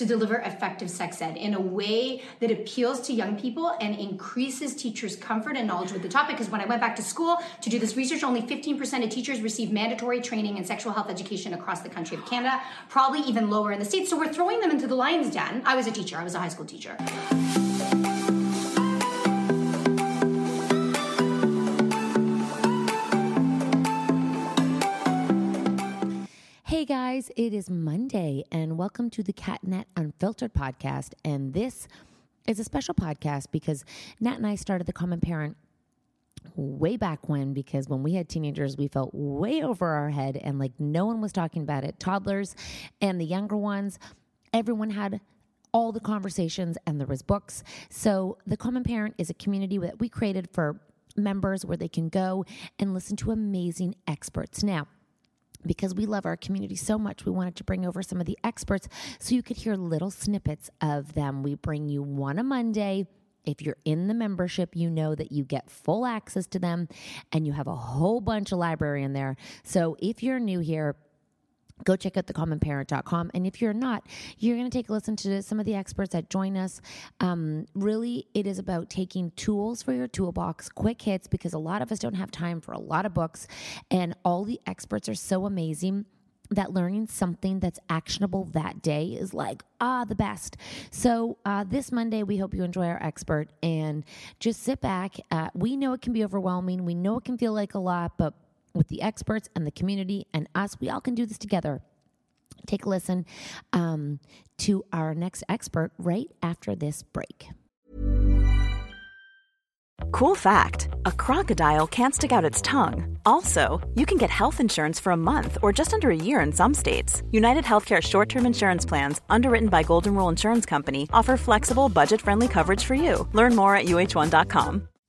to deliver effective sex ed in a way that appeals to young people and increases teachers' comfort and knowledge with the topic. Because when I went back to school to do this research, only 15% of teachers receive mandatory training in sexual health education across the country of Canada, probably even lower in the States. So we're throwing them into the lion's den. I was a teacher, I was a high school teacher. Guys, it is Monday, and welcome to the CatNat Unfiltered podcast. And this is a special podcast because Nat and I started the Common Parent way back when because when we had teenagers we felt way over our head and like no one was talking about it. Toddlers and the younger ones everyone had all the conversations and there was books. So the common parent is a community that we created for members where they can go and listen to amazing experts. Now because we love our community so much, we wanted to bring over some of the experts so you could hear little snippets of them. We bring you one a Monday. If you're in the membership, you know that you get full access to them and you have a whole bunch of library in there. So if you're new here, go check out thecommonparent.com. And if you're not, you're going to take a listen to some of the experts that join us. Um, really, it is about taking tools for your toolbox, quick hits, because a lot of us don't have time for a lot of books. And all the experts are so amazing that learning something that's actionable that day is like ah the best so uh, this monday we hope you enjoy our expert and just sit back uh, we know it can be overwhelming we know it can feel like a lot but with the experts and the community and us. We all can do this together. Take a listen um, to our next expert right after this break. Cool fact a crocodile can't stick out its tongue. Also, you can get health insurance for a month or just under a year in some states. United Healthcare short term insurance plans, underwritten by Golden Rule Insurance Company, offer flexible, budget friendly coverage for you. Learn more at uh1.com.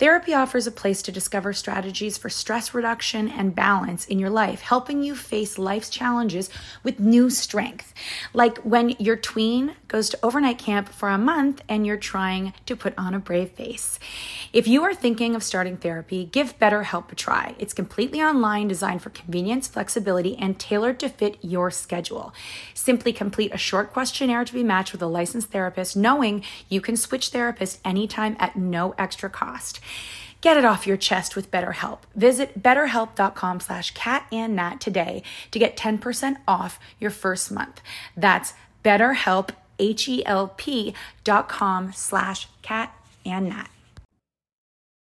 Therapy offers a place to discover strategies for stress reduction and balance in your life, helping you face life's challenges with new strength. Like when your tween goes to overnight camp for a month and you're trying to put on a brave face. If you are thinking of starting therapy, give BetterHelp a try. It's completely online, designed for convenience, flexibility, and tailored to fit your schedule. Simply complete a short questionnaire to be matched with a licensed therapist, knowing you can switch therapists anytime at no extra cost. Get it off your chest with BetterHelp. Visit betterhelp.com slash catandnat today to get 10% off your first month. That's betterhelp, H-E-L-P dot com slash catandnat.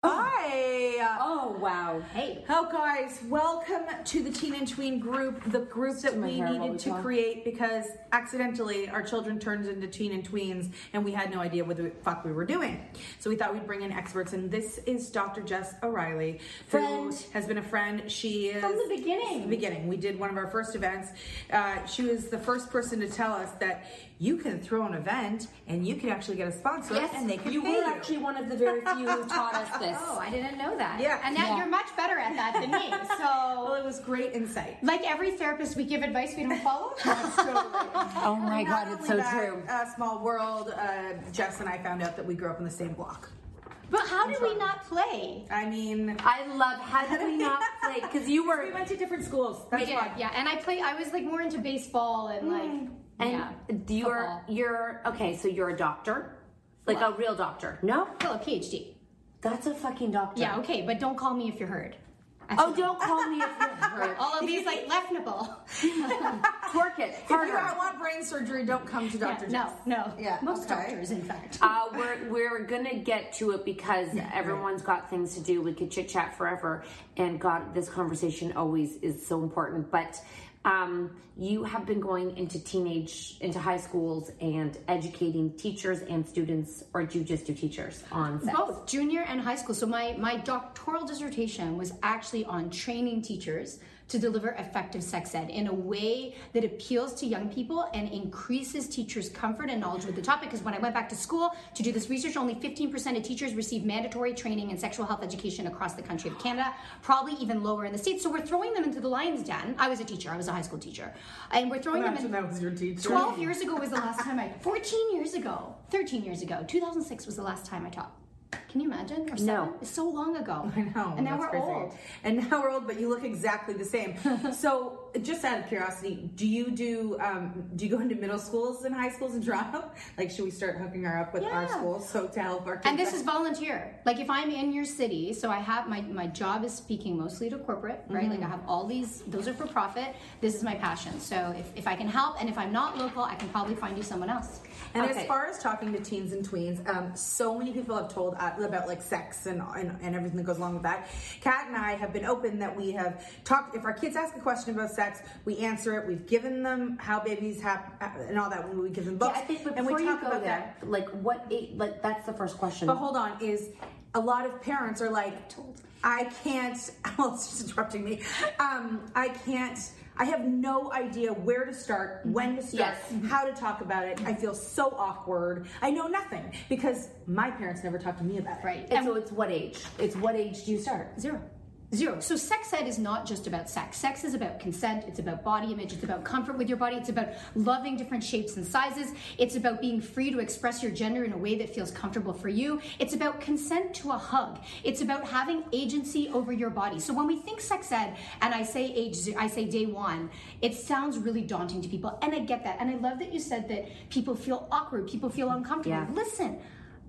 Hi. Oh wow. Hey. Oh guys, welcome to the Teen and Tween group, the group that we needed to create because accidentally our children turned into teen and tweens and we had no idea what the fuck we were doing. So we thought we'd bring in experts and this is Dr. Jess O'Reilly, Friend. who has been a friend. She is From the beginning. The beginning. We did one of our first events. Uh, she was the first person to tell us that you can throw an event and you can actually get a sponsor Yes, and they can you were you. actually one of the very few who taught us this. Oh, I didn't know that. Yeah. And now Yeah. you're much better at that than me. So Well, it was great insight. like every therapist, we give advice we don't follow. Oh my Not god, it's so that, true. Uh, small world. Uh, Jess and I found out that we grew up in the same block. but how did we not play? I mean, I love how did we not play? Because you were we went to different schools. That's yeah, fun. yeah. And I play. I was like more into baseball and like. and yeah, you're football. you're okay. So you're a doctor, like a real doctor. No, Still a PhD. That's a fucking doctor. Yeah, okay, but don't call me if you're hurt. Oh, don't call me if you're hurt. All of these like left nipple. Twerk it If you harder. want brain surgery, don't come to Dr. no, no. Yeah, Most okay. doctors, in fact. Uh, we're we're gonna get to it because everyone's got things to do. We could chit chat forever, and God, this conversation always is so important. But um, you have been going into teenage, into high schools, and educating teachers and students, or do you just do teachers on sex? Both junior and high school. So my my doctoral dissertation was actually on training teachers to deliver effective sex ed in a way that appeals to young people and increases teachers' comfort and knowledge with the topic. Because when I went back to school to do this research, only 15% of teachers receive mandatory training in sexual health education across the country of Canada, probably even lower in the States. So we're throwing them into the lion's den. I was a teacher, I was a high school teacher. And we're throwing them Imagine in. that was your teacher. 12 years ago was the last time I 14 years ago 13 years ago 2006 was the last time I taught can you imagine or seven? No. it's so long ago I know. and now we're crazy. old And now we're old, but you look exactly the same. so, just out of curiosity, do you do um, do you go into middle schools and high schools in Toronto? Like, should we start hooking her up with our Yeah. schools so to help our kids? and this is volunteer like if i'm in your city so i have my my job is speaking mostly to corporate right like i have all these those are for profit this is my passion so if, if i can help and if i'm not local i can probably find you someone else And Okay. as far as talking to teens and tweens, um, so many people have told uh, about like sex and, and and everything that goes along with that. Cat and I have been open that we have talked. If our kids ask a question about sex, we answer it. We've given them how babies have uh, and all that. When we give them books, Yeah, I think. But and we before you go about there, that. like what? Age, like that's the first question. But hold on, is a lot of parents are like, I can't. Well, it's just interrupting me. Um, I can't. I have no idea where to start, mm-hmm. when to start, Yes. Mm-hmm. how to talk about it. I feel so awkward. I know nothing because my parents never talked to me about it. right And so it's what age? It's what age do you start? Zero. Zero. So sex ed is not just about sex. Sex is about consent. It's about body image. It's about comfort with your body. It's about loving different shapes and sizes. It's about being free to express your gender in a way that feels comfortable for you. It's about consent to a hug. It's about having agency over your body. So when we think sex ed and I say age, I say day one, it sounds really daunting to people. And I get that. And I love that you said that people feel awkward. People feel uncomfortable. Yeah. Listen,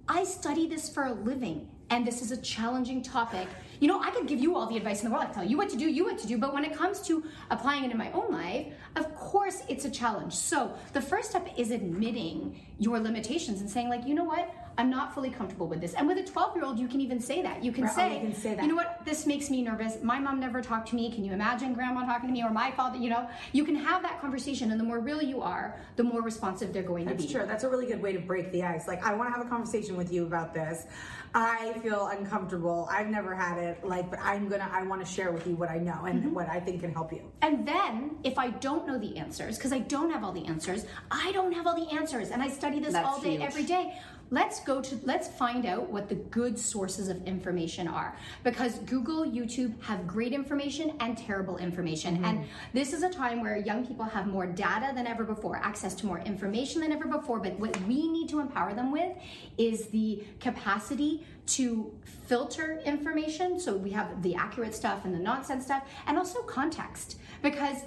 I study this for a living, and this is a challenging topic. You know, I could give you all the advice in the world. I tell you what to do, you what to do, but when it comes to applying it in my own life, of course it's a challenge. So the first step is admitting your limitations and saying, like, you know what? I'm not fully comfortable with this. And with a 12 year old, you can even say that. You can Right, oh, say, you can say that. you know what? This makes me nervous. My mom never talked to me. Can you imagine grandma talking to me or my father? You know, you can have that conversation, and the more real you are, the more responsive they're going That's to be. That's true. That's a really good way to break the ice. Like, I want to have a conversation with you about this. I feel uncomfortable. I've never had it. Like, but I'm gonna. I want to share with you what I know and mm-hmm. what I think can help you. And then, if I don't know the answers, because I don't have all the answers, I don't have all the answers, and I study this That's all day, huge. every day. Let's go to let's find out what the good sources of information are. Because google youtube have great information and terrible information. Mm-hmm. and this is a time where young people have more data than ever before access to more information than ever before. But what we need to empower them with is the capacity to filter information. So we have the accurate stuff and the nonsense stuff and also context. Because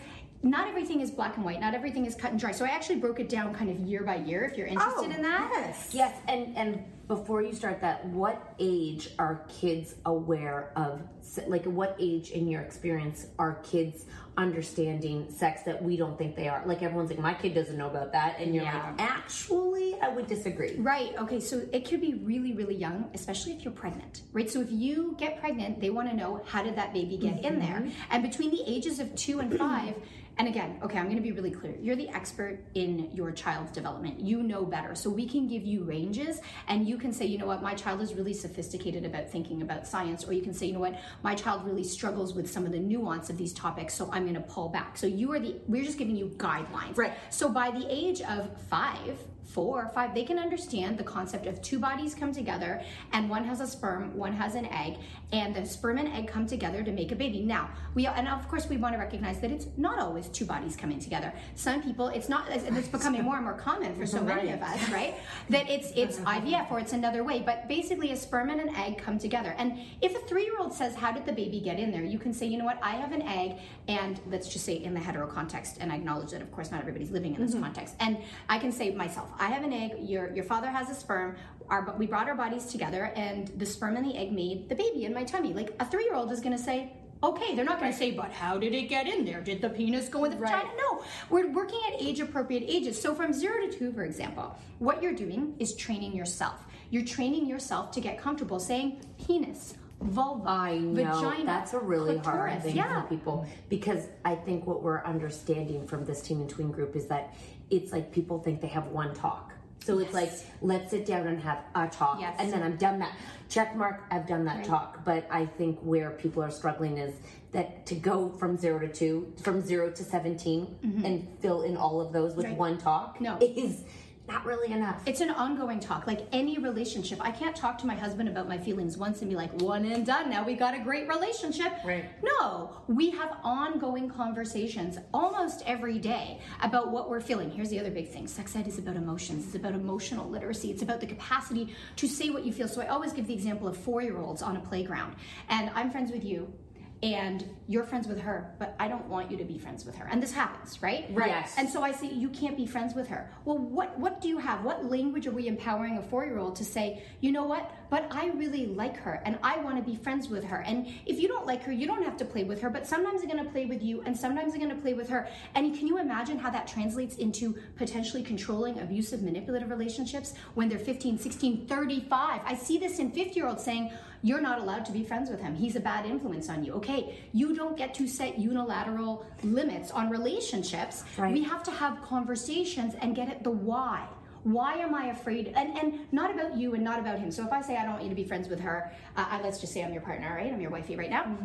not everything is black and white not everything is cut and dry so i actually broke it down kind of year by year if you're oh, interested Oh, in that Yes. Yes, and and before you start that, what age are kids aware of? Like, what age in your experience are kids understanding sex that we don't think they are? Like, everyone's like, my kid doesn't know about that, and you're Yeah. like, actually, I would disagree. Right. Okay. So it could be really, really young, especially if you're pregnant, right? So if you get pregnant, they want to know how did that baby get in mm-hmm. there? And between the ages of two and five, and again, okay, I'm going to be really clear. You're the expert in your child's development. You know better. So we can give you ranges and you can say, you know what, my child is really sophisticated about thinking about science. Or you can say, you know what, my child really struggles with some of the nuance of these topics. So I'm going to pull back. So you are the, we're just giving you guidelines. Right. So by the age of five, four, or five, they can understand the concept of two bodies come together and one has a sperm, one has an egg, and the sperm and egg come together to make a baby. Now, we and of course we want to recognize that it's not always two bodies coming together. Some people, it's not, it's becoming more and more common for so many of us, right? That it's it's IVF or it's another way. But basically, a sperm and an egg come together. And if a three-year-old says, "How did the baby get in there?" You can say, "You know what? I have an egg," and let's just say in the hetero context, and I acknowledge that, of course, not everybody's living in this mm-hmm. context. And I can say myself, I have an egg. Your your father has a sperm. Our we brought our bodies together, and the sperm and the egg made the baby in my tummy. Like a three-year-old is going to say. Okay, they're not going to say, but how did it get in there? Did the penis go in the vagina? No, we're working at age appropriate ages. So from zero to two, for example, what you're doing is training yourself. You're training yourself to get comfortable saying penis, vulva, I know vagina. that's a really hard thing Yeah. for people because I think what we're understanding from this team and tween group is that it's like people think they have one talk. So it's like let's sit down and have a talk, Yes. and then I'm done that. Check mark. I've done that talk. But I think where people are struggling is that to go from zero to two, from zero to 17 and fill in all of those with Mm-hmm. Right. one talk No. is not really enough. It's an ongoing talk, like any relationship. I can't talk to my husband about my feelings once and be like, one and done. Now we got a great relationship. Right. No, we have ongoing conversations almost every day about what we're feeling. Here's the other big thing sex ed is about emotions, it's about emotional literacy, it's about the capacity to say what you feel. So I always give the example of four year olds on a playground, and I'm friends with you. And you're friends with her, but I don't want you to be friends with her. And this happens, right? Right. Yes. And so I say, you can't be friends with her. Well, what, what do you have? What language are we empowering a four year old to say, you know what? But I really like her and I want to be friends with her. And if you don't like her, you don't have to play with her, but sometimes they're going to play with you and sometimes they're going to play with her. And can you imagine how that translates into potentially controlling, abusive, manipulative relationships when they're 15, 16, 35? I see this in 50 year olds saying, you're not allowed to be friends with him. He's a bad influence on you. Okay, you don't get to set unilateral limits on relationships. Right. We have to have conversations and get at the why. Why am I afraid? And and not about you and not about him. So if I say I don't want you to be friends with her, uh, I, let's just say I'm your partner, right? I'm your wifey right now.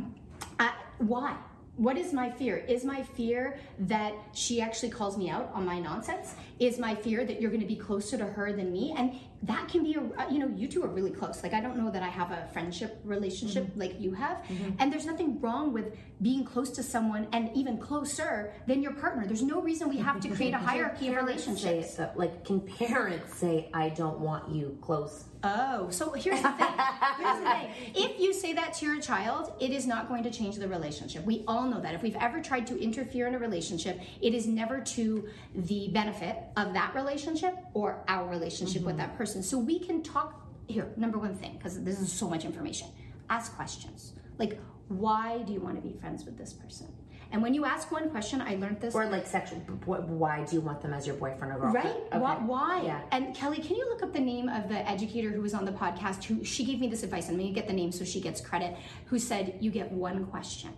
Uh, why? What is my fear? Is my fear that she actually calls me out on my nonsense? Is my fear that you're going to be closer to her than me? And that can be a, uh, you know, you two are really close. Like, I don't know that I have a friendship relationship like you have. And there's nothing wrong with being close to someone and even closer than your partner. There's no reason we have to create a hierarchy of Parents say relationships. Uh, like, can parents say, "I don't want you close"? Oh, so here's the thing. Here's the thing. If you say that to your child, it is not going to change the relationship. We all know that. If we've ever tried to interfere in a relationship, it is never to the benefit of that relationship or our relationship with mm-hmm. that person. So we can talk here, number one thing, because this is so much information. Ask questions. Like, why do you want to be friends with this person? And when you ask one question, I learned this. Or like sexual. wh- Why do you want them as your boyfriend or girlfriend? Right? Okay. Why? why? Yeah. And Kelly, can you look up the name of the educator who was on the podcast? Who she gave me this advice. I'm going to get the name so she gets credit. Who said you get one question.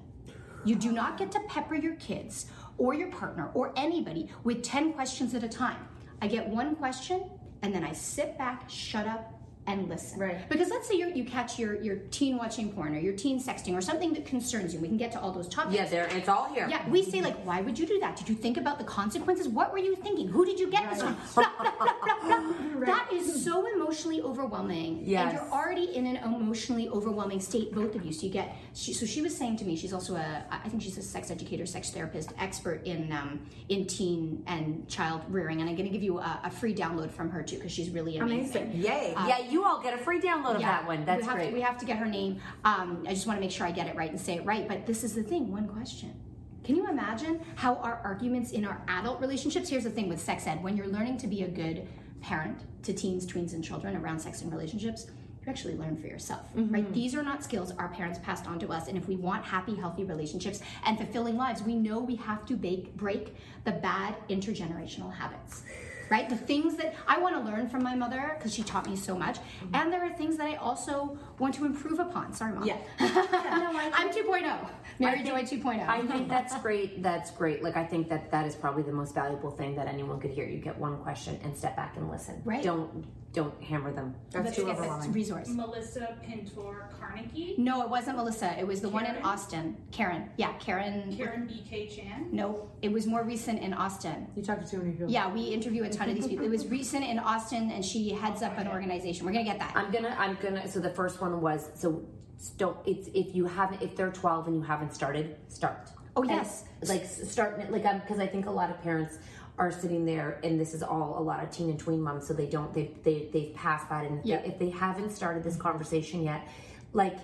You do not get to pepper your kids or your partner or anybody with ten questions at a time. I get one question, and then I sit back, shut up, and listen. Right. Because let's say you you catch your, your teen watching porn or your teen sexting or something that concerns you. We can get to all those topics. Yeah, there. It's all here. Yeah, we say like, why would you do that? Did you think about the consequences? What were you thinking? Who did you get this from? Blah, blah, blah, blah, blah. That is so emotionally overwhelming. Yes. And you're already in an emotionally overwhelming state, both of you. So you get. She, so she was saying to me, she's also a, I think she's a sex educator, sex therapist, expert in um, in teen and child rearing, and I'm going to give you a, a free download from her too because she's really amazing. Yay. yeah, you all get a free download of that one. That's we have great. To, we have to get her name. Um, I just want to make sure I get it right and say it right. But this is the thing. One question. Can you imagine how our arguments in our adult relationships? Here's the thing with sex ed: when you're learning to be a good parent to teens, tweens, and children around sex and relationships, you actually learn for yourself, right? These are not skills our parents passed on to us. And if we want happy, healthy relationships and fulfilling lives, we know we have to bake, break the bad intergenerational habits. Right? The things that I want to learn from my mother because she taught me so much. Mm-hmm. And there are things that I also want to improve upon. Sorry, mom. Yeah. no, I'm 2.0. Mary Joy oh. 2.0. I think that's great. That's great. Like I think that that is probably the most valuable thing that anyone could hear. You get one question and step back and listen. Right. Don't don't hammer them. That's too overwhelming. resource. Melissa Pintor Carnagey, No, it wasn't Melissa. It was the one in Karen? Austin. Karen. Yeah, Karen. Karen BK Chan. No, it was more recent in Austin. You talked to too many people. Yeah, we interview a ton of these people. It was recent in Austin, and she heads up an organization. We're gonna get that. I'm gonna I'm gonna so the first one was so don't it's if you haven't if they're 12 and you haven't started start Oh, And, yes. like s- start like um, I'm because I think a lot of parents are sitting there and this is all a lot of teen and tween moms so they don't they they they've passed that and Yeah. they, if they haven't started this conversation yet like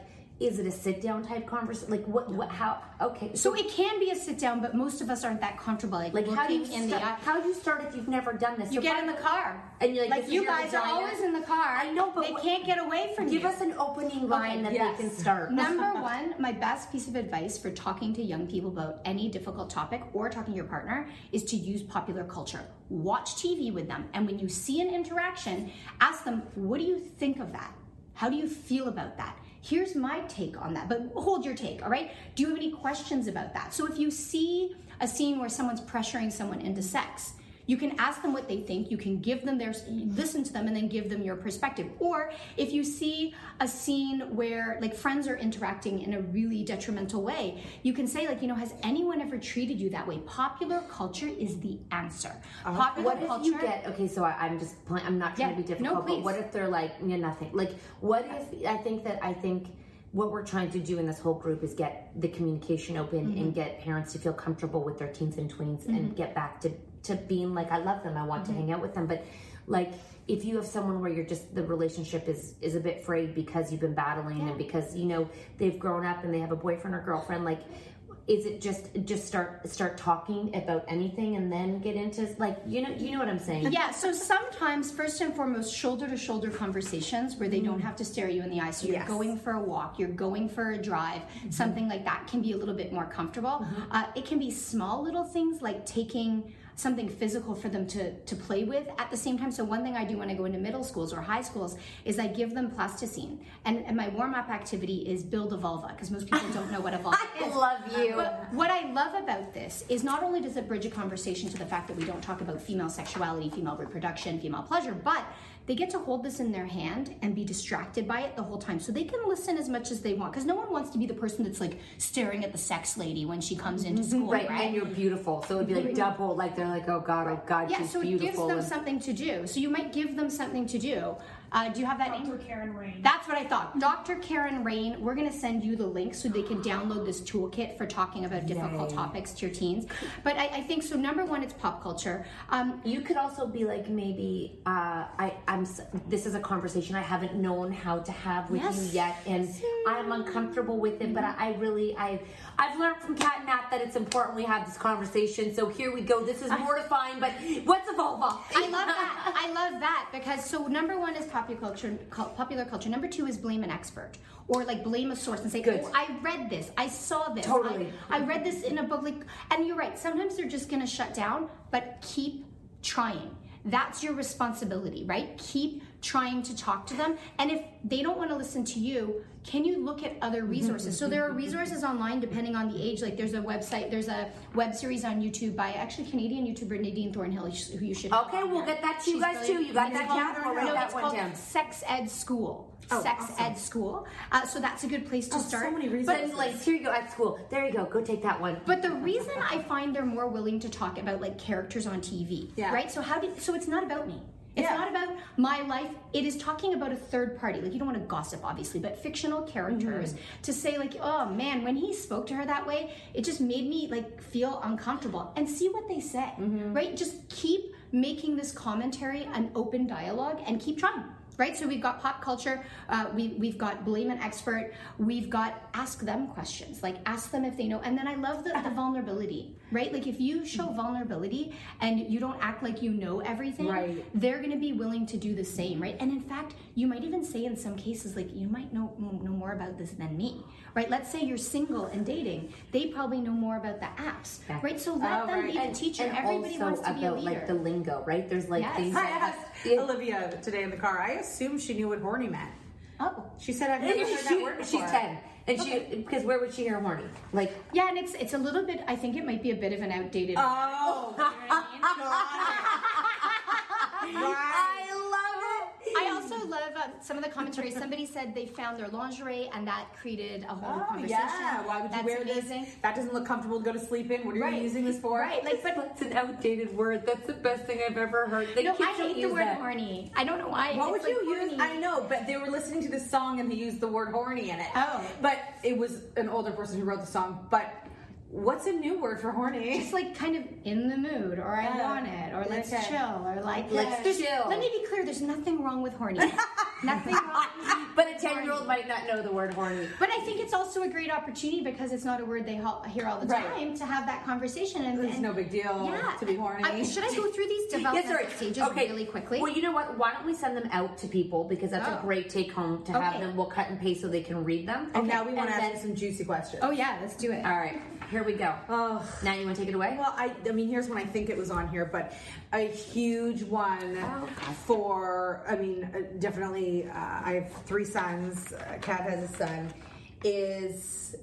is it a sit down type conversation like what what how okay so it can be a sit down, but most of us aren't that comfortable. Like, like how do you in start, the eye. how do you start if you've never done this You So get in the car, and you're like, like you guys are always in the car. I know, but they what- can't get away from give you. Give us an opening line that yes. they can start Number one, my best piece of advice for talking to young people about any difficult topic or talking to your partner is to use popular culture. Watch TV with them, and when you see an interaction, ask them, What do you think of that? How do you feel about that? Here's my take on that, but hold your take, all right? Do you have any questions about that? So if you see a scene where someone's pressuring someone into sex, you can ask them what they think. You can give them their, listen to them and then give them your perspective. Or if you see a scene where like friends are interacting in a really detrimental way, you can say like, you know, has anyone ever treated you that way? Popular culture is the answer. Popular Uh, what if culture. you get okay so I, i'm just playing i'm not trying Yeah, to be no, difficult but please. what if they're like yeah nothing like what if i think that i think what we're trying to do in this whole group is get the communication open Mm-hmm. and get parents to feel comfortable with their teens and tweens and get back to to being like i love them i want Mm-hmm. to hang out with them but like if you have someone where you're just the relationship is is a bit frayed because you've been battling and because you know they've grown up and they have a boyfriend or girlfriend like is it just just start start talking about anything and then get into like you know you know what i'm saying yeah, so sometimes, first and foremost, shoulder to shoulder conversations where they don't have to stare you in the eye. So you're Yes. going for a walk, you're going for a drive, something like that can be a little bit more comfortable. Uh, it can be small little things like taking something physical for them to, to play with at the same time. So one thing I do when I go into middle schools or high schools is I give them plasticine. And, and my warm up activity is build a vulva because most people don't know what a vulva I is. love you. But what I love about this is not only does it bridge a conversation to the fact that we don't talk about female sexuality, female reproduction, female pleasure, but they get to hold this in their hand and be distracted by it the whole time. So they can listen as much as they want because no one wants to be the person that's like staring at the sex lady when she comes into mm-hmm. school, right, right? and you're beautiful so it'd be like double like they're like oh god oh god yeah, she's so it gives them and- something to do. So you might give them something to do. Uh, do you have that name? Dr. Karen Rayne. That's what I thought. Dr. Karen Rayne, we're going to send you the link so they can download this toolkit for talking about difficult topics to your teens. But I, I think so. Number one, it's pop culture. Um, you could also be like maybe uh, I, I'm. This is a conversation I haven't known how to have with Yes. you yet, and I'm uncomfortable with it. But I, I really, I, I've learned from Cat and Nat that it's important we have this conversation. So here we go. This is mortifying, but what's a vulva? I love that. I love that because so number one is popular culture. Popular culture. Number two is blame an expert or like blame a source and say, Good. "Oh, I read this. I saw this. Totally. I, I read this in a book." Like, and you're right. Sometimes they're just going to shut down, but keep trying. That's your responsibility, right? Keep trying to talk to them. And if they don't want to listen to you, can you look at other resources? so there are resources online depending on the age. Like there's a website, there's a web series on YouTube by actually Canadian YouTuber Nadine Thornhill, who you should. Okay, we'll get that to you She's guys too. You got It's that, Cat? We'll no, that it's one called down. Sex Ed School. Oh, Sex awesome. Ed School. Uh, so that's a good place to Oh, so start. many But resources. But like, here you go at school. There you go. Go take that one. but the reason I find they're more willing to talk about like characters on TV, Yeah. right? So how did so it's not about me. It's Yeah. not about my life. It is talking about a third party. Like you don't want to gossip, obviously, but fictional characters mm-hmm. to say like, oh man, when he spoke to her that way, it just made me like feel uncomfortable. And see what they say, mm-hmm. right? Just keep making this commentary an open dialogue and keep trying. Right, so we've got pop culture, uh, we, we've got blame an expert, we've got ask them questions, like ask them if they know. And then I love the, the vulnerability, right? Like if you show vulnerability and you don't act like you know everything, Right. they're going to be willing to do the same, right? And in fact, you might even say in some cases, like, you might know, know more about this than me, right? Let's say you're single and dating. They probably know more about the apps, right? So let Oh, them right. be the and, teacher. and Everybody also wants to be a about leader. like the lingo, right? There's like Yes. things I that asked Yeah. Olivia today in the car. I assume she knew what horny meant. oh. She said I've never heard that She- word she's ten, and she because where would she hear horny? Like Yeah, and it's it's a little bit. I think it might be a bit of an outdated. Oh, I love it. I also love um, some of the commentary. Somebody said they found their lingerie and that created a whole Oh, conversation. yeah. Why would you That's wear amazing. this? That doesn't look comfortable to go to sleep in. What are Right. you using this for? Right, like, but That's an outdated word. That's the best thing I've ever heard. The no, I hate the word that. horny. I don't know why. What would like you use? I know, but they were listening to this song and they used the word horny in it. Oh. But it was an older person who wrote the song. But what's a new word for horny? Just like kind of in the mood, or I Yeah. want it, or let's Okay. chill, or like Let's chill. Let me be clear: there's nothing wrong with horny. nothing wrong. But a ten-year-old might not know the word horny. But I think it's also a great opportunity because it's not a word they hear all the Right. time to have that conversation. And It's no big deal Yeah. to be horny. I- should I go through these Yeah, developmental sorry. stages okay. really quickly? Well, you know what? Why don't we send them out to people because that's a Oh. great take home to have them. We'll cut and paste so they can read them. and now we want to ask then- some juicy questions. oh yeah, let's do it. All right, here we go. Oh. Now you want to take it away? Well, I, I mean, here's when I think it was on here, but a huge one Oh, for, I mean, uh, definitely, uh, I have three sons, uh, Cat has a son, is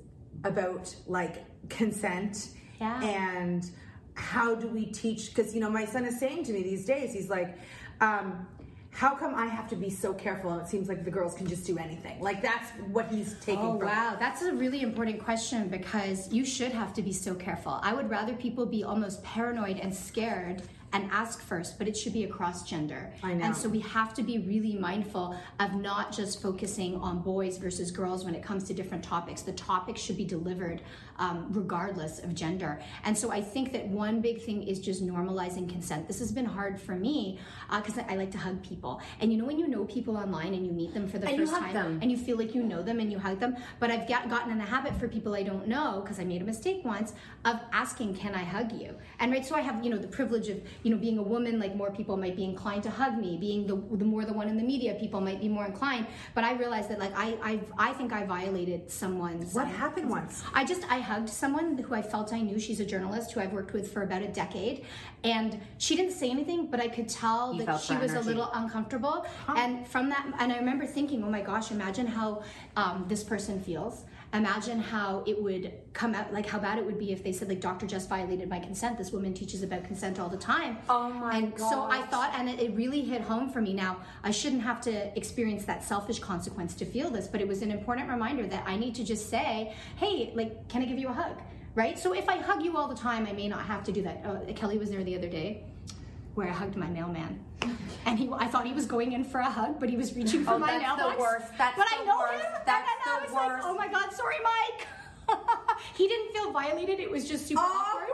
about like consent Yeah. and how do we teach, because, you know, my son is saying to me these days, he's like, um, how come I have to be so careful and it seems like the girls can just do anything? Like that's what he's taking Oh from wow, that's a really important question because you should have to be so careful. I would rather people be almost paranoid and scared and ask first, but it should be across gender. I know. And so we have to be really mindful of not just focusing on boys versus girls when it comes to different topics. The topic should be delivered um, regardless of gender. And so I think that one big thing is just normalizing consent. This has been hard for me because I, I like to hug people. And you know when you know people online and you meet them for the And first time them. and you feel like you know them and you hug them. But I've got, gotten in the habit for people I don't know because I made a mistake once of asking, "Can I hug you?" And right, so I have you know the privilege of you know being a woman. Like more people might be inclined to hug me. Being the the more the one in the media, people might be more inclined. But I realized that like I I I think I violated someone's. What happened once? I just I hugged someone who I felt I knew. She's a journalist who I've worked with for about a decade, and she didn't say anything, but I could tell You that she was a little uncomfortable. And from that, and I remember thinking, oh my gosh, imagine how um, this person feels. Imagine how it would come out, like how bad it would be if they said, like, Dr. just violated my consent. This woman teaches about consent all the time. Oh my And so I thought, and it, it really hit home for me. Now, I shouldn't have to experience that selfish consequence to feel this, but it was an important reminder that I need to just say, hey, like, can I give you a hug? Right? So if I hug you all the time, I may not have to do that. Uh, Kelly was there the other day where I hugged my mailman. And he, I thought he was going in for a hug, but he was reaching for Oh, my that's the worst. That's but I know worst. him. That's and then I the was like, worst. oh my God, sorry, Mike. he didn't feel violated. It was just super awkward.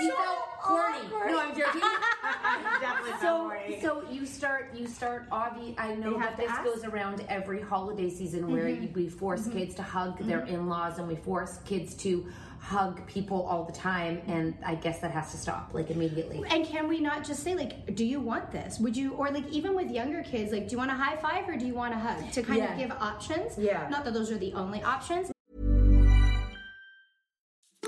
He So felt horny. awkward. No, I'm joking. Definitely so, so you start, you start. Obvi- I know that this ask? goes around every holiday season where Mm-hmm. you, we force kids to hug their in-laws and we force kids to hug people all the time, and I guess that has to stop like immediately. And can we not just say like, do you want this? Would you, or like even with younger kids, like, do you want a high five or do you want a hug? To kind Yeah. of give options. Yeah. Not that those are the only options.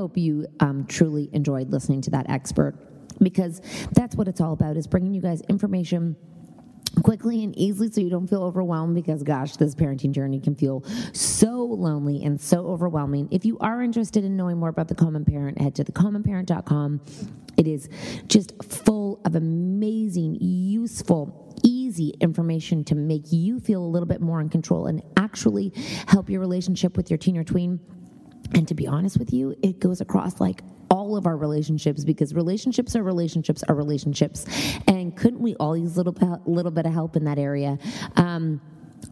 Hope you um, truly enjoyed listening to that expert because that's what it's all about is bringing you guys information quickly and easily so you don't feel overwhelmed because gosh this parenting journey can feel so lonely and so overwhelming. If you are interested in knowing more about the common parent head to thecommonparent.com it is just full of amazing useful easy information to make you feel a little bit more in control and actually help your relationship with your teen or tween and to be honest with you, it goes across like all of our relationships because relationships are relationships are relationships. And couldn't we all use a little, little bit of help in that area? Um,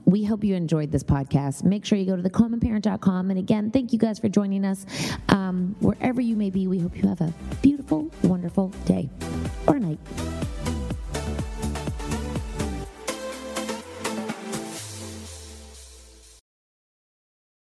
we hope you enjoyed this podcast. Make sure you go to thecommonparent.com. And again, thank you guys for joining us. Um, wherever you may be, we hope you have a beautiful, wonderful day or night.